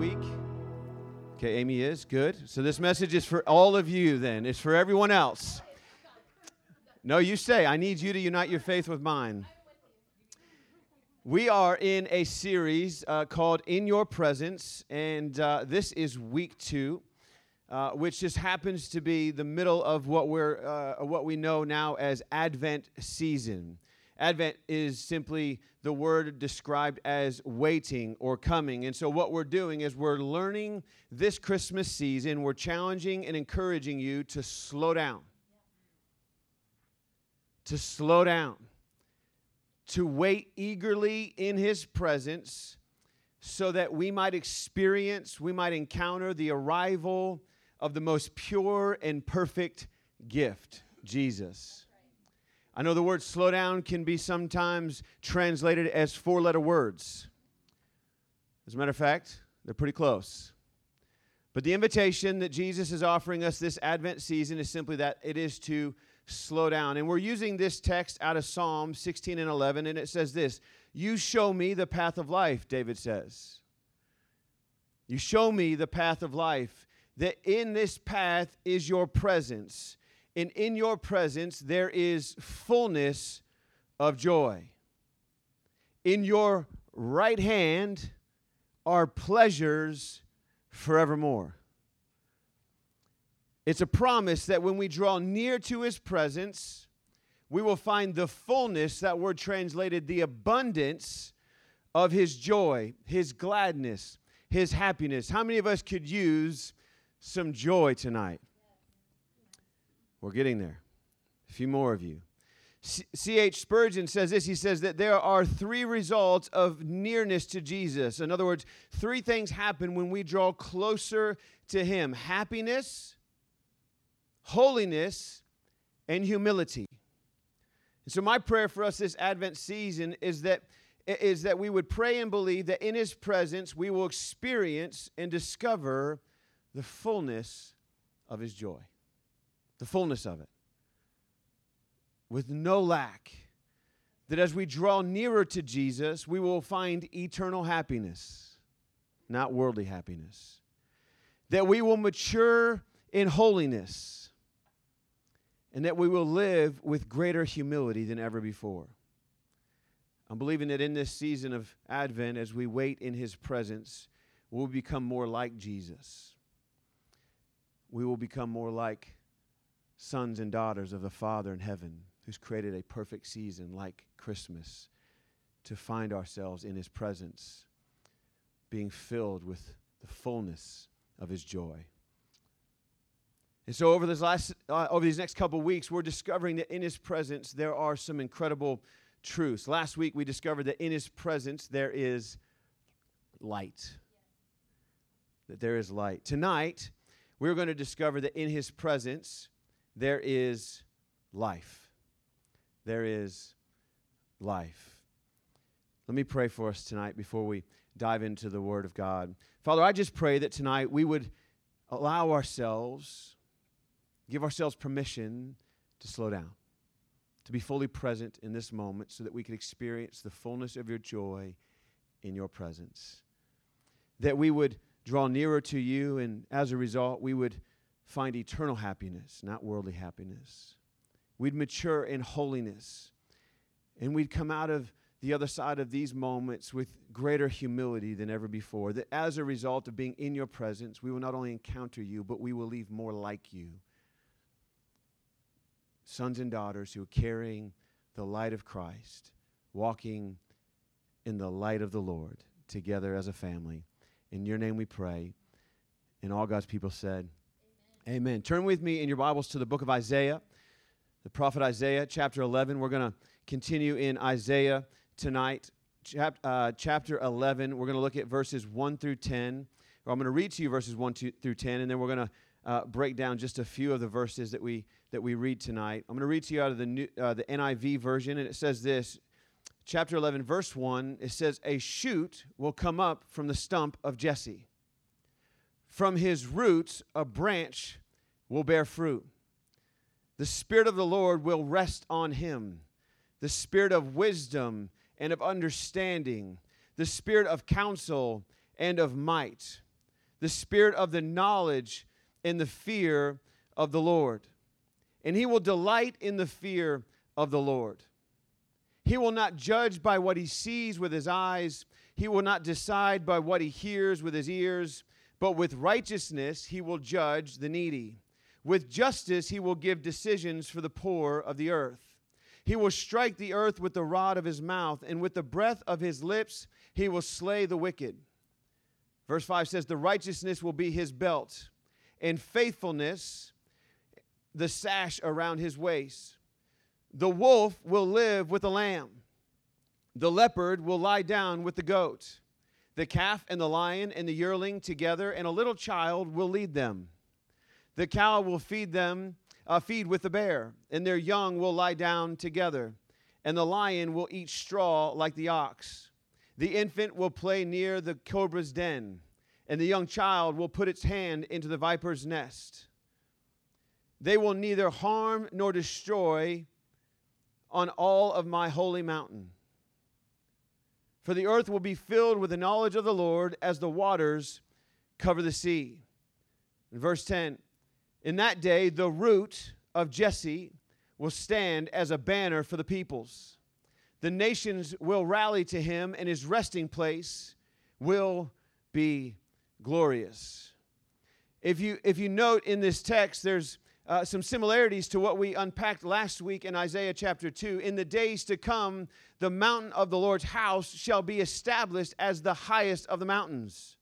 week? Okay, Amy is. Good. So this message is for all of you then. It's for everyone else. No, you say, I need you to unite your faith with mine. We are in a series uh, called In Your Presence, and uh, this is week two, uh, which just happens to be the middle of what we're uh, what we know now as Advent season. Advent is simply the word described as waiting or coming. And so, what we're doing is we're learning this Christmas season, we're challenging and encouraging you to slow down. To slow down. To wait eagerly in His presence so that we might experience, we might encounter the arrival of the most pure and perfect gift, Jesus. I know the word slow down can be sometimes translated as four letter words. As a matter of fact, they're pretty close. But the invitation that Jesus is offering us this Advent season is simply that it is to slow down. And we're using this text out of Psalm 16 and 11, and it says this You show me the path of life, David says. You show me the path of life, that in this path is your presence and in your presence there is fullness of joy. In your right hand are pleasures forevermore. It's a promise that when we draw near to his presence, we will find the fullness, that word translated, the abundance of his joy, his gladness, his happiness. How many of us could use some joy tonight? We're getting there. A few more of you. C.H. Spurgeon says this. He says that there are three results of nearness to Jesus. In other words, three things happen when we draw closer to Him happiness, holiness, and humility. And so, my prayer for us this Advent season is that, is that we would pray and believe that in His presence we will experience and discover the fullness of His joy the fullness of it, with no lack. That as we draw nearer to Jesus, we will find eternal happiness, not worldly happiness. That we will mature in holiness, and that we will live with greater humility than ever before. I'm believing that in this season of Advent, as we wait in His presence, we'll become more like Jesus. We will become more like sons and daughters of the Father in heaven who's created a perfect season like Christmas to find ourselves in his presence, being filled with the fullness of his joy. And so over this last uh, over these next couple weeks we're discovering that in his presence there are some incredible truths. Last week we discovered that in his presence there is light. That there is light. Tonight we're going to discover that in his presence there is life. There is life. Let me pray for us tonight before we dive into the Word of God. Father, I just pray that tonight we would allow ourselves, give ourselves permission to slow down, to be fully present in this moment so that we can experience the fullness of your joy in your presence. That we would draw nearer to you, and as a result, we would find eternal happiness, not worldly happiness. We'd mature in holiness. And we'd come out of the other side of these moments with greater humility than ever before. That as a result of being in your presence, we will not only encounter you, but we will leave more like you. Sons and daughters who are carrying the light of Christ, walking in the light of the Lord together as a family. In your name we pray. And all God's people said, Amen. Turn with me in your Bibles to the book of Isaiah, the prophet Isaiah, chapter 11. We're going to continue in Isaiah tonight. Chap, uh, chapter 11, we're going to look at verses 1 through 10. Or I'm going to read to you verses 1 through 10, and then we're going to uh, break down just a few of the verses that we, that we read tonight. I'm going to read to you out of the, new, uh, the NIV version, and it says this chapter 11, verse 1, it says, A shoot will come up from the stump of Jesse from his roots, a branch will bear fruit. The Spirit of the Lord will rest on him the Spirit of wisdom and of understanding, the Spirit of counsel and of might, the spirit of the knowledge and the fear of the Lord. And he will delight in the fear of the Lord. He will not judge by what he sees with his eyes, he will not decide by what he hears with his ears, but with righteousness he will judge the needy. With justice he will give decisions for the poor of the earth. He will strike the earth with the rod of his mouth, and with the breath of his lips he will slay the wicked. Verse 5 says, The righteousness will be his belt, and faithfulness the sash around his waist. The wolf will live with the lamb, the leopard will lie down with the goat, the calf and the lion and the yearling together, and a little child will lead them. The cow will feed them, uh, feed with the bear, and their young will lie down together, and the lion will eat straw like the ox. The infant will play near the cobra's den, and the young child will put its hand into the viper's nest. They will neither harm nor destroy on all of my holy mountain. For the earth will be filled with the knowledge of the Lord as the waters cover the sea. In verse 10, in that day the root of Jesse will stand as a banner for the peoples. The nations will rally to him, and his resting place will be glorious. If you, if you note in this text, there's uh, some similarities to what we unpacked last week in Isaiah chapter 2. In the days to come, the mountain of the Lord's house shall be established as the highest of the mountains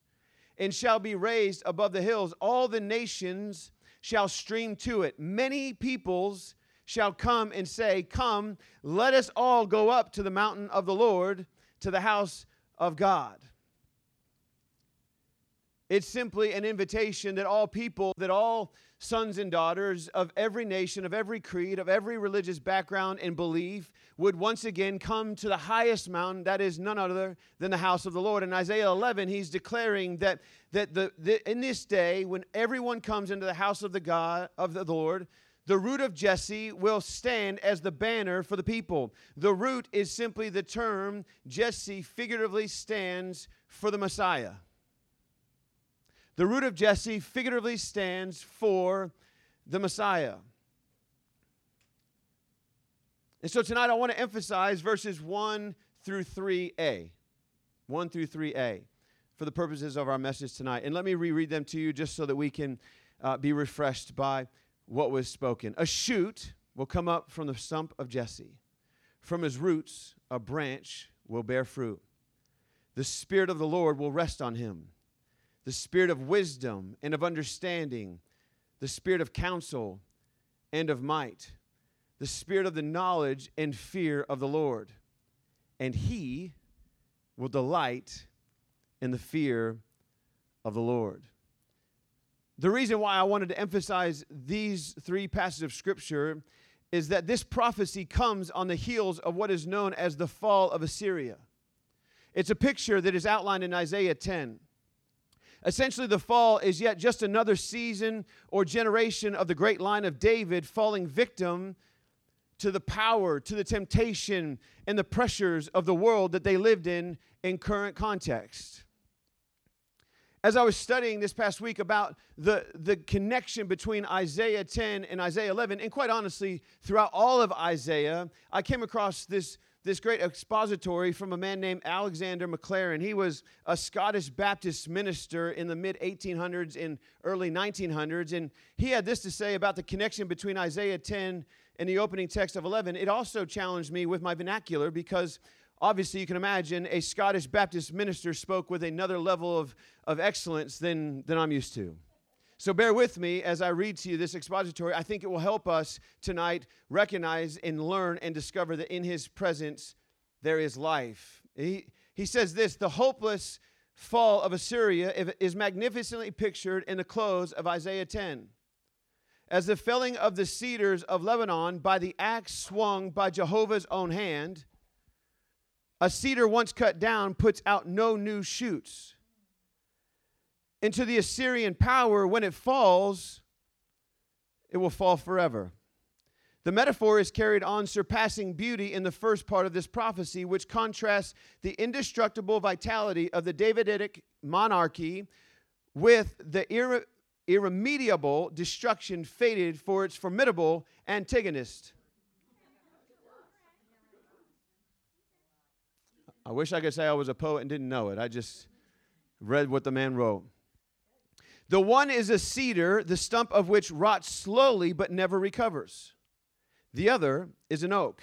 and shall be raised above the hills. All the nations shall stream to it. Many peoples shall come and say, Come, let us all go up to the mountain of the Lord, to the house of God. It's simply an invitation that all people, that all sons and daughters of every nation, of every creed, of every religious background and belief would once again come to the highest mountain, that is none other than the house of the Lord. In Isaiah 11, he's declaring that, that the, the, in this day, when everyone comes into the house of the God of the Lord, the root of Jesse will stand as the banner for the people. The root is simply the term Jesse figuratively stands for the Messiah. The root of Jesse figuratively stands for the Messiah. And so tonight I want to emphasize verses 1 through 3a. 1 through 3a for the purposes of our message tonight. And let me reread them to you just so that we can uh, be refreshed by what was spoken. A shoot will come up from the stump of Jesse. From his roots, a branch will bear fruit. The Spirit of the Lord will rest on him the Spirit of wisdom and of understanding, the Spirit of counsel and of might, the Spirit of the knowledge and fear of the Lord. And he will delight in the fear of the Lord. The reason why I wanted to emphasize these three passages of Scripture is that this prophecy comes on the heels of what is known as the fall of Assyria. It's a picture that is outlined in Isaiah 10. Essentially, the fall is yet just another season or generation of the great line of David falling victim to the power, to the temptation, and the pressures of the world that they lived in in current context. As I was studying this past week about the, the connection between Isaiah 10 and Isaiah 11, and quite honestly, throughout all of Isaiah, I came across this, this great expository from a man named Alexander Maclaren. He was a Scottish Baptist minister in the mid 1800s and early 1900s, and he had this to say about the connection between Isaiah 10 and the opening text of 11. It also challenged me with my vernacular because obviously you can imagine a Scottish Baptist minister spoke with another level of, of excellence than, than I'm used to. So bear with me as I read to you this expository. I think it will help us tonight recognize and learn and discover that in his presence there is life. He, he says this the hopeless fall of Assyria is magnificently pictured in the close of Isaiah 10. As the felling of the cedars of Lebanon by the axe swung by Jehovah's own hand, a cedar once cut down puts out no new shoots. Into the Assyrian power, when it falls, it will fall forever. The metaphor is carried on surpassing beauty in the first part of this prophecy, which contrasts the indestructible vitality of the Davidic monarchy with the irre- irremediable destruction fated for its formidable antagonist. I wish I could say I was a poet and didn't know it. I just read what the man wrote. The one is a cedar, the stump of which rots slowly but never recovers. The other is an oak,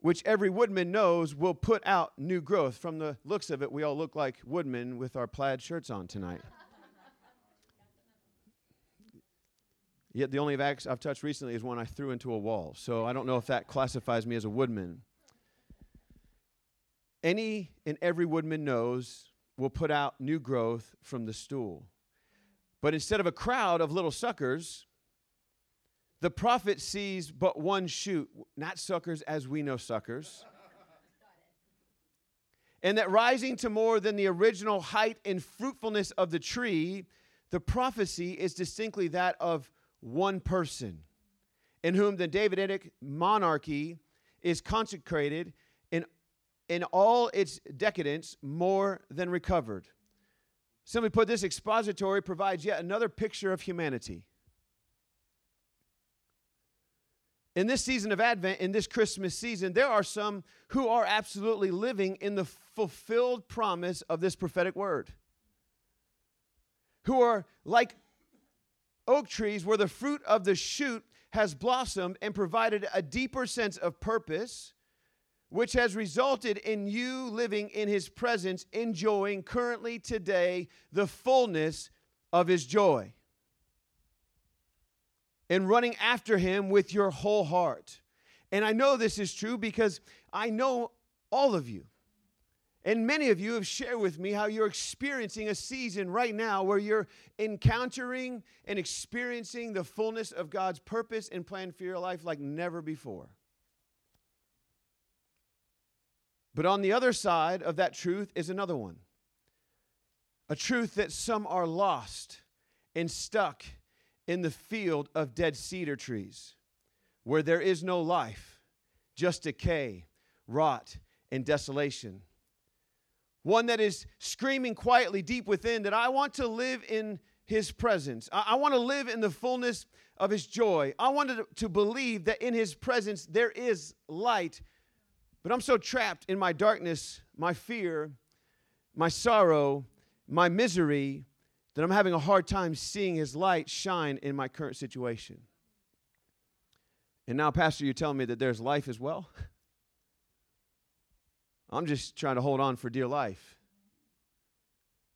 which every woodman knows will put out new growth. From the looks of it, we all look like woodmen with our plaid shirts on tonight. Yet the only axe I've touched recently is one I threw into a wall. So I don't know if that classifies me as a woodman. Any and every woodman knows will put out new growth from the stool. But instead of a crowd of little suckers, the prophet sees but one shoot, not suckers as we know suckers. and that rising to more than the original height and fruitfulness of the tree, the prophecy is distinctly that of one person, in whom the Davidic monarchy is consecrated in, in all its decadence more than recovered. Simply put, this expository provides yet another picture of humanity. In this season of Advent, in this Christmas season, there are some who are absolutely living in the fulfilled promise of this prophetic word. Who are like oak trees where the fruit of the shoot has blossomed and provided a deeper sense of purpose which has resulted in you living in his presence, enjoying currently today the fullness of his joy. And running after him with your whole heart. And I know this is true because I know all of you. And many of you have shared with me how you're experiencing a season right now where you're encountering and experiencing the fullness of God's purpose and plan for your life like never before. But on the other side of that truth is another one a truth that some are lost and stuck in the field of dead cedar trees, where there is no life, just decay, rot, and desolation. One that is screaming quietly deep within that I want to live in his presence. I, I want to live in the fullness of his joy. I wanted to believe that in his presence there is light but I'm so trapped in my darkness, my fear, my sorrow, my misery, that I'm having a hard time seeing His light shine in my current situation. And now, Pastor, you're telling me that there's life as well? I'm just trying to hold on for dear life.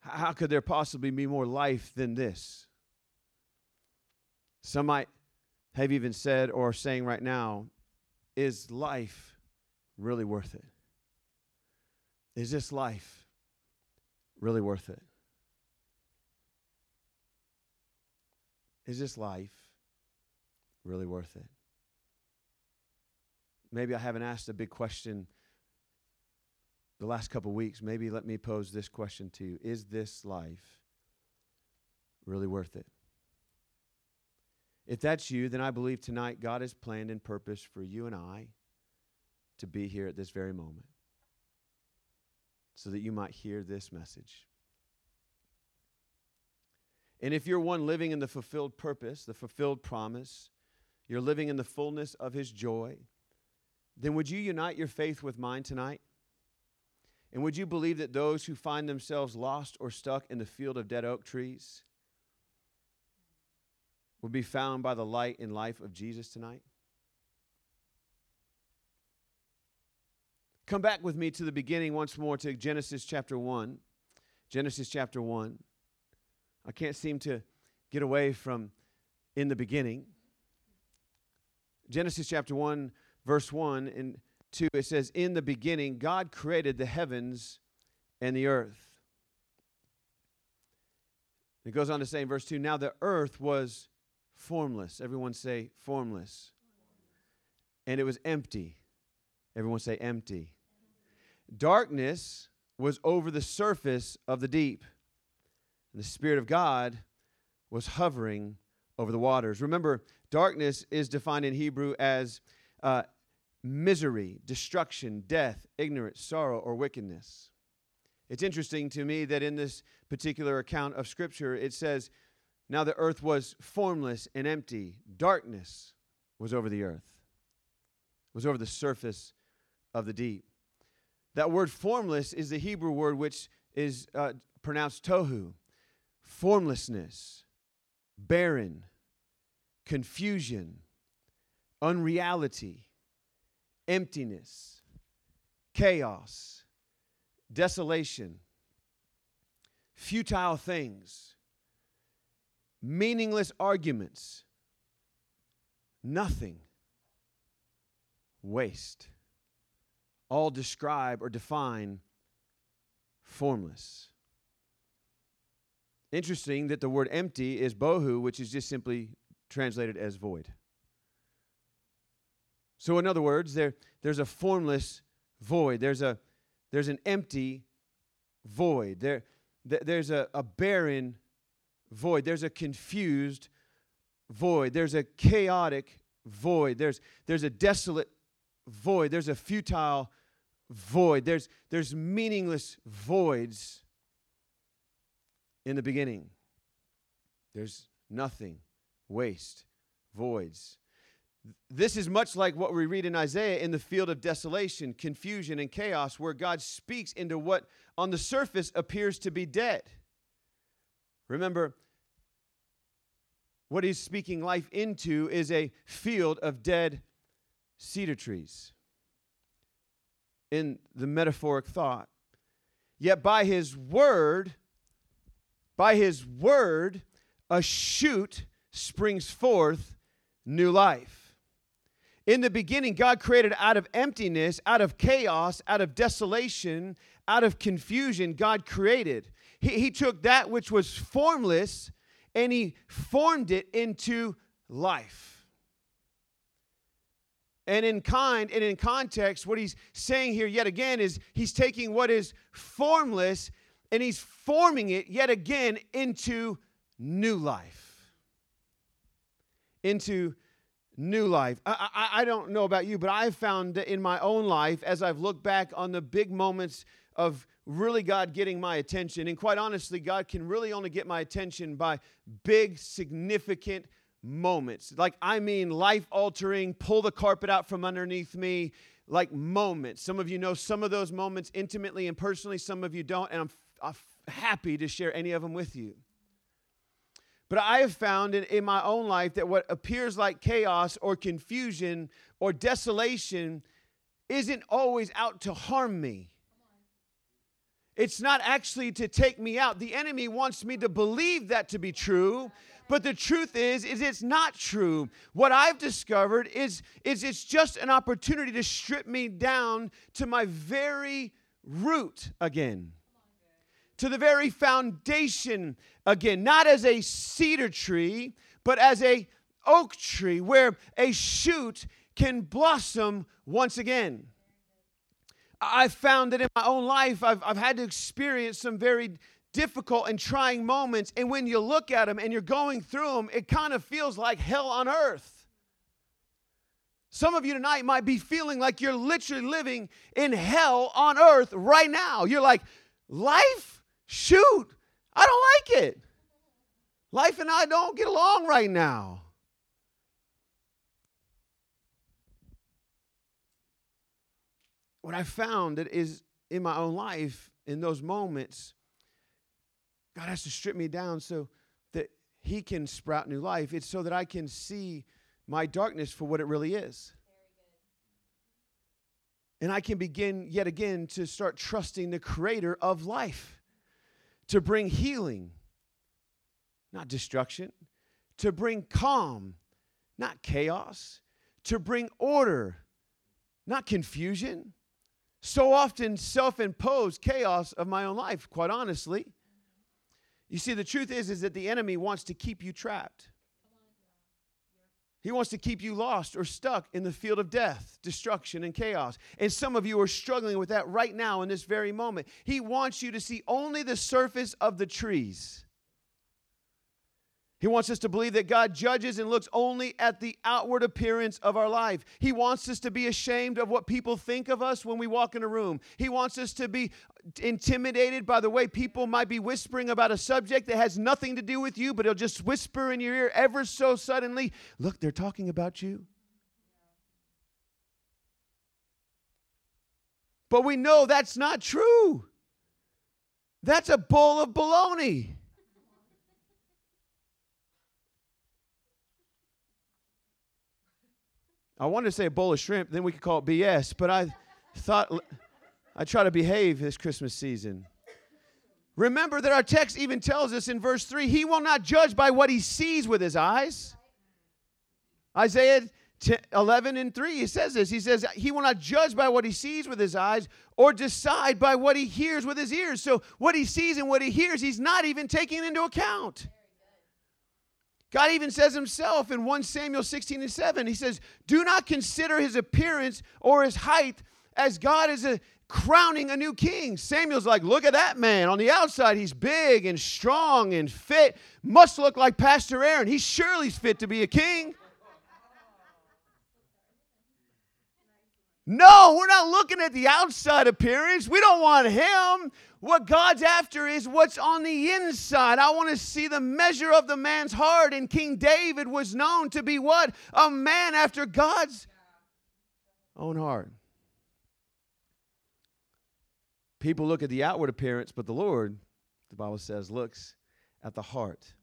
How could there possibly be more life than this? Some might have even said or are saying right now, is life really worth it? Is this life really worth it? Is this life really worth it? Maybe I haven't asked a big question the last couple weeks. Maybe let me pose this question to you Is this life really worth it? If that's you, then I believe tonight God has planned and purposed for you and I to be here at this very moment so that you might hear this message. And if you're one living in the fulfilled purpose, the fulfilled promise, you're living in the fullness of His joy, then would you unite your faith with mine tonight? And would you believe that those who find themselves lost or stuck in the field of dead oak trees would be found by the light and life of Jesus tonight? Come back with me to the beginning once more to Genesis chapter 1. Genesis chapter 1. I can't seem to get away from in the beginning. Genesis chapter 1, verse 1 and 2, it says, In the beginning, God created the heavens and the earth. It goes on to say in verse 2 Now the earth was formless. Everyone say formless. And it was empty. Everyone say empty. Darkness was over the surface of the deep, and the Spirit of God was hovering over the waters. Remember, darkness is defined in Hebrew as uh, misery, destruction, death, ignorance, sorrow, or wickedness. It's interesting to me that in this particular account of Scripture, it says, Now the earth was formless and empty. Darkness was over the earth, was over the surface of the deep. That word formless is the Hebrew word which is uh, pronounced tohu formlessness, barren, confusion, unreality, emptiness, chaos, desolation, futile things, meaningless arguments, nothing, waste. All describe or define formless. Interesting that the word empty is bohu, which is just simply translated as void. So, in other words, there, there's a formless void. There's, a, there's an empty void. There, th- there's a, a barren void. There's a confused void. There's a chaotic void. There's, there's a desolate void. There's a futile void. There's, there's meaningless voids in the beginning. There's nothing, waste, voids. This is much like what we read in Isaiah in the field of desolation, confusion, and chaos, where God speaks into what on the surface appears to be dead. Remember, what he's speaking life into is a field of dead cedar trees in the metaphoric thought. Yet by his word, by his word, a shoot springs forth new life. In the beginning, God created out of emptiness, out of chaos, out of desolation, out of confusion, God created. He, he took that which was formless and he formed it into life. And in kind and in context, what he's saying here yet again is he's taking what is formless and he's forming it yet again into new life. Into new life. I, I, I, don't know about you, but I've found that in my own life, as I've looked back on the big moments of really God getting my attention, and quite honestly, God can really only get my attention by big, significant moments. Like, I mean, life altering, pull the carpet out from underneath me, like moments. Some of you know some of those moments intimately and personally, some of you don't, and I'm I'm happy to share any of them with you. But I have found in, in my own life that what appears like chaos or confusion or desolation isn't always out to harm me. It's not actually to take me out. The enemy wants me to believe that to be true, but the truth is is it's not true. What I've discovered is is it's just an opportunity to strip me down to my very root again to the very foundation again, not as a cedar tree, but as a oak tree where a shoot can blossom once again. I've found that in my own life, I've, I've had to experience some very difficult and trying moments. And when you look at them and you're going through them, it kind of feels like hell on earth. Some of you tonight might be feeling like you're literally living in hell on earth right now. You're like, life? Shoot, I don't like it. Life and I don't get along right now. What I found that is in my own life, in those moments, God has to strip me down so that He can sprout new life. It's so that I can see my darkness for what it really is. And I can begin yet again to start trusting the creator of life to bring healing, not destruction, to bring calm, not chaos, to bring order, not confusion. So often self imposed chaos of my own life, quite honestly. You see, the truth is, is that the enemy wants to keep you trapped. He wants to keep you lost or stuck in the field of death, destruction, and chaos. And some of you are struggling with that right now in this very moment. He wants you to see only the surface of the trees. He wants us to believe that God judges and looks only at the outward appearance of our life. He wants us to be ashamed of what people think of us when we walk in a room. He wants us to be intimidated by the way people might be whispering about a subject that has nothing to do with you, but he'll just whisper in your ear ever so suddenly, Look, they're talking about you. But we know that's not true. That's a bowl of baloney. I wanted to say a bowl of shrimp, then we could call it BS, but I thought I try to behave this Christmas season. Remember that our text even tells us in verse 3 he will not judge by what he sees with his eyes. Isaiah 11 and 3, he says this. He says, He will not judge by what he sees with his eyes or decide by what he hears with his ears. So, what he sees and what he hears, he's not even taking into account. God even says himself in 1 Samuel 16 and 7, he says, Do not consider his appearance or his height as God is a, crowning a new king. Samuel's like, Look at that man. On the outside, he's big and strong and fit. Must look like Pastor Aaron. He surely's fit to be a king. No, we're not looking at the outside appearance. We don't want him. What God's after is what's on the inside. I want to see the measure of the man's heart. And King David was known to be what? A man after God's own heart. People look at the outward appearance, but the Lord, the Bible says, looks at the heart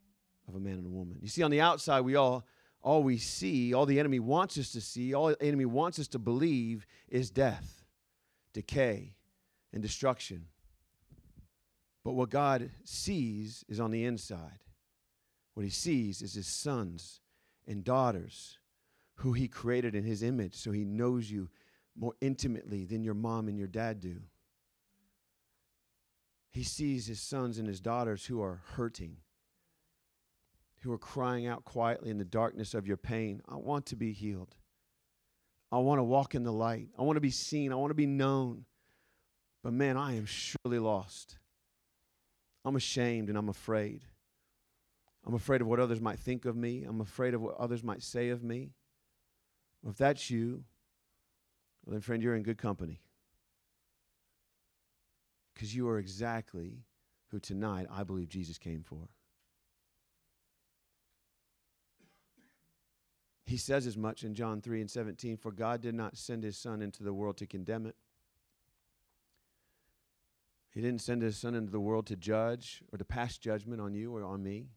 of a man and a woman. You see, on the outside, we all all we see, all the enemy wants us to see, all the enemy wants us to believe is death, decay, and destruction. But what God sees is on the inside. What he sees is his sons and daughters who he created in his image, so he knows you more intimately than your mom and your dad do. He sees his sons and his daughters who are hurting, who are crying out quietly in the darkness of your pain. I want to be healed. I want to walk in the light. I want to be seen. I want to be known. But man, I am surely lost. I'm ashamed and I'm afraid. I'm afraid of what others might think of me. I'm afraid of what others might say of me. Well, if that's you, well, then, friend, you're in good company. Because you are exactly who tonight I believe Jesus came for. He says as much in John 3 and 17 For God did not send his Son into the world to condemn it, he didn't send his son into the world to judge or to pass judgment on you or on me.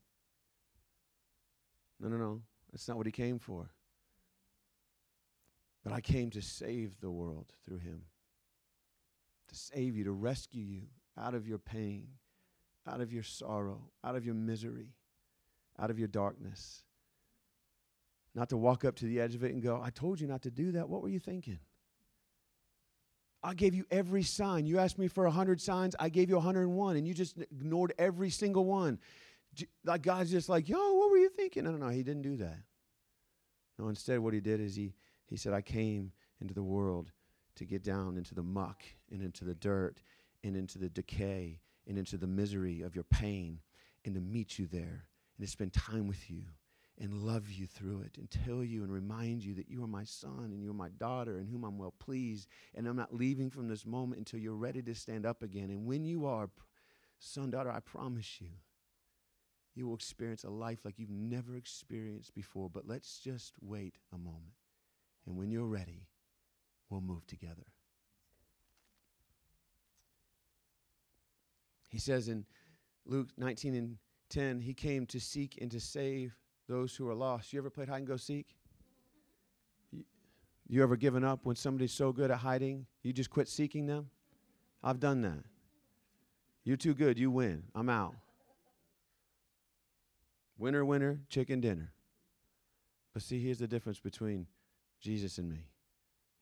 No, no, no. That's not what he came for. But I came to save the world through him, to save you, to rescue you out of your pain, out of your sorrow, out of your misery, out of your darkness. Not to walk up to the edge of it and go, I told you not to do that. What were you thinking? I gave you every sign. You asked me for 100 signs, I gave you 101, and you just ignored every single one. Like God's just like, yo, what were you thinking? No, no, no, he didn't do that. No, instead, what he did is he, he said, I came into the world to get down into the muck and into the dirt and into the decay and into the misery of your pain and to meet you there and to spend time with you and love you through it and tell you and remind you that you are my son and you're my daughter in whom I'm well pleased. And I'm not leaving from this moment until you're ready to stand up again. And when you are, son, daughter, I promise you, you will experience a life like you've never experienced before. But let's just wait a moment. And when you're ready, we'll move together. He says in Luke 19 and 10, He came to seek and to save those who are lost. You ever played hide and go seek? You ever given up when somebody's so good at hiding, you just quit seeking them? I've done that. You're too good, you win. I'm out. Winner, winner, chicken dinner. But see, here's the difference between Jesus and me.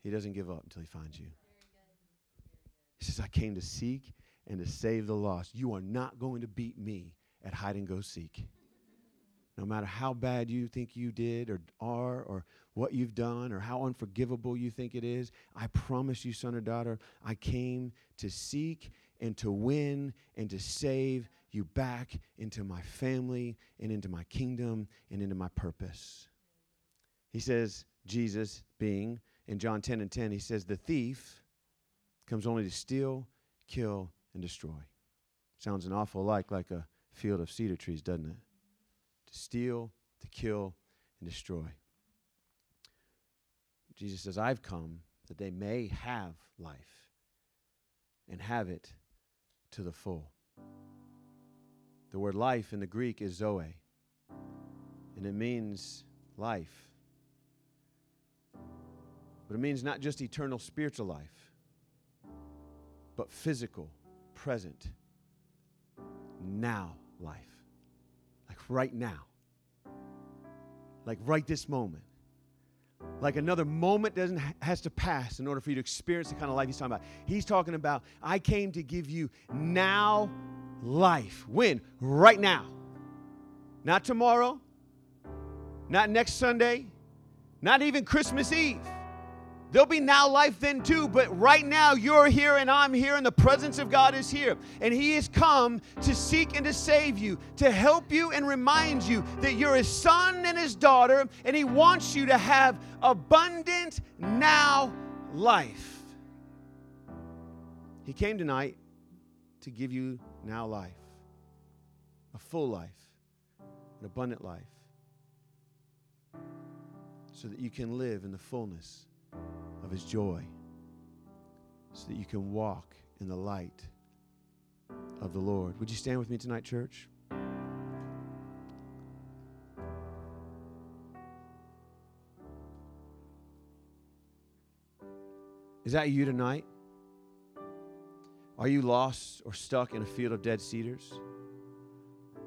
He doesn't give up until he finds you. He says, I came to seek and to save the lost. You are not going to beat me at hide and go seek no matter how bad you think you did or are or what you've done or how unforgivable you think it is, I promise you, son or daughter, I came to seek and to win and to save you back into my family and into my kingdom and into my purpose. He says, Jesus being in John 10 and 10, he says, The thief comes only to steal, kill, and destroy. Sounds an awful like like a field of cedar trees, doesn't it? To steal, to kill, and destroy. Jesus says, I've come that they may have life and have it to the full. The word life in the Greek is zoe, and it means life. But it means not just eternal spiritual life, but physical, present, now life. Right now. Like right this moment. Like another moment doesn't has to pass in order for you to experience the kind of life he's talking about. He's talking about I came to give you now life. When? Right now. Not tomorrow. Not next Sunday. Not even Christmas Eve. There'll be now life then too, but right now you're here and I'm here and the presence of God is here. And He has come to seek and to save you, to help you and remind you that you're His son and His daughter, and He wants you to have abundant now life. He came tonight to give you now life, a full life, an abundant life, so that you can live in the fullness of his joy so that you can walk in the light of the Lord. Would you stand with me tonight, church? Is that you tonight? Are you lost or stuck in a field of dead cedars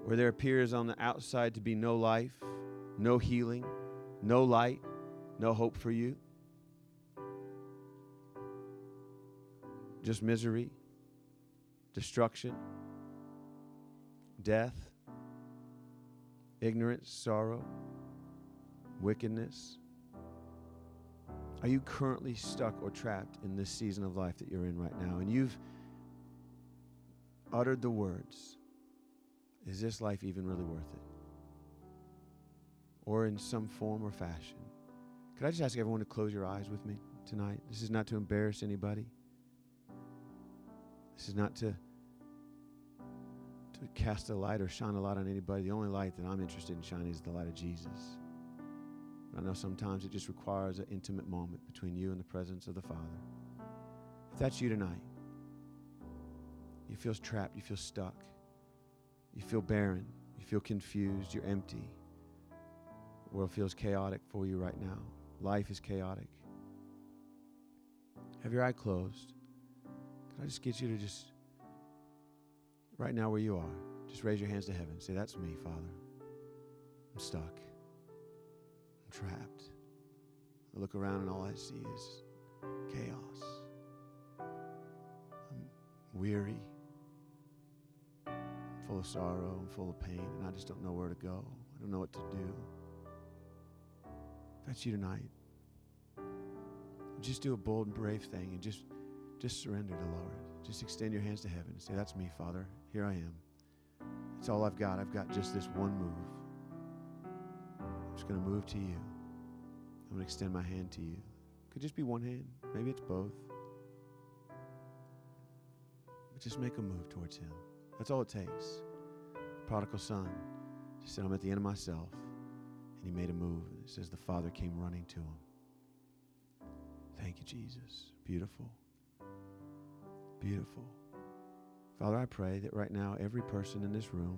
where there appears on the outside to be no life, no healing, no light, no hope for you? Just misery, destruction, death, ignorance, sorrow, wickedness? Are you currently stuck or trapped in this season of life that you're in right now? And you've uttered the words, Is this life even really worth it? Or in some form or fashion. Could I just ask everyone to close your eyes with me tonight? This is not to embarrass anybody. This is not to to cast a light or shine a light on anybody. The only light that I'm interested in shining is the light of Jesus. But I know sometimes it just requires an intimate moment between you and the presence of the Father. If that's you tonight, you feel trapped, you feel stuck, you feel barren, you feel confused, you're empty. The world feels chaotic for you right now. Life is chaotic. Have your eye closed. I just get you to just, right now where you are, just raise your hands to heaven. Say, That's me, Father. I'm stuck. I'm trapped. I look around and all I see is chaos. I'm weary, I'm full of sorrow, I'm full of pain, and I just don't know where to go. I don't know what to do. If that's you tonight, just do a bold and brave thing and just just surrender to Lord. Just extend your hands to heaven and say, That's me, Father. Here I am. It's all I've got. I've got just this one move. I'm just going to move to you. I'm going to extend my hand to you. Could just be one hand. Maybe it's both. But just make a move towards Him. That's all it takes. The prodigal son just said, I'm at the end of myself. And he made a move. It says the father came running to him. Thank you, Jesus. Beautiful. Beautiful. Father, I pray that right now, every person in this room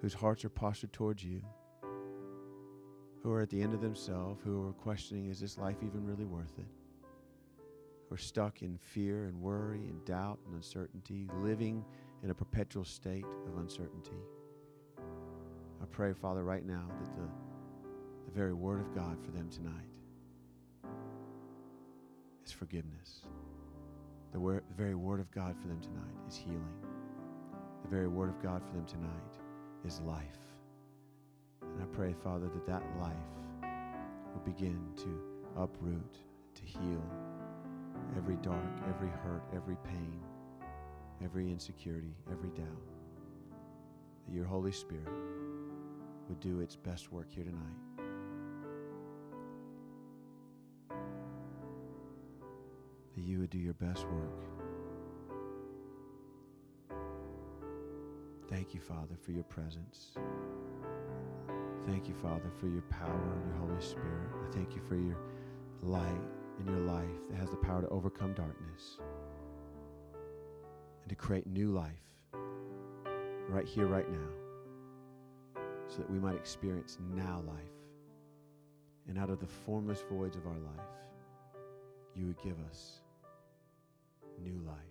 whose hearts are postured towards you, who are at the end of themselves, who are questioning, is this life even really worth it? Who are stuck in fear and worry and doubt and uncertainty, living in a perpetual state of uncertainty. I pray, Father, right now that the, the very word of God for them tonight is forgiveness. The, very word of God for them tonight is healing. The very word of God for them tonight is life. And I pray, Father, that that life will begin to uproot, to heal every dark, every hurt, every pain, every insecurity, every doubt. that your Holy Spirit would do its best work here tonight. That you would do your best work. Thank you, Father, for your presence. Thank you, Father, for your power and your Holy Spirit. I thank you for your light in your life that has the power to overcome darkness and to create new life right here, right now, so that we might experience now life. And out of the formless voids of our life, you would give us new life.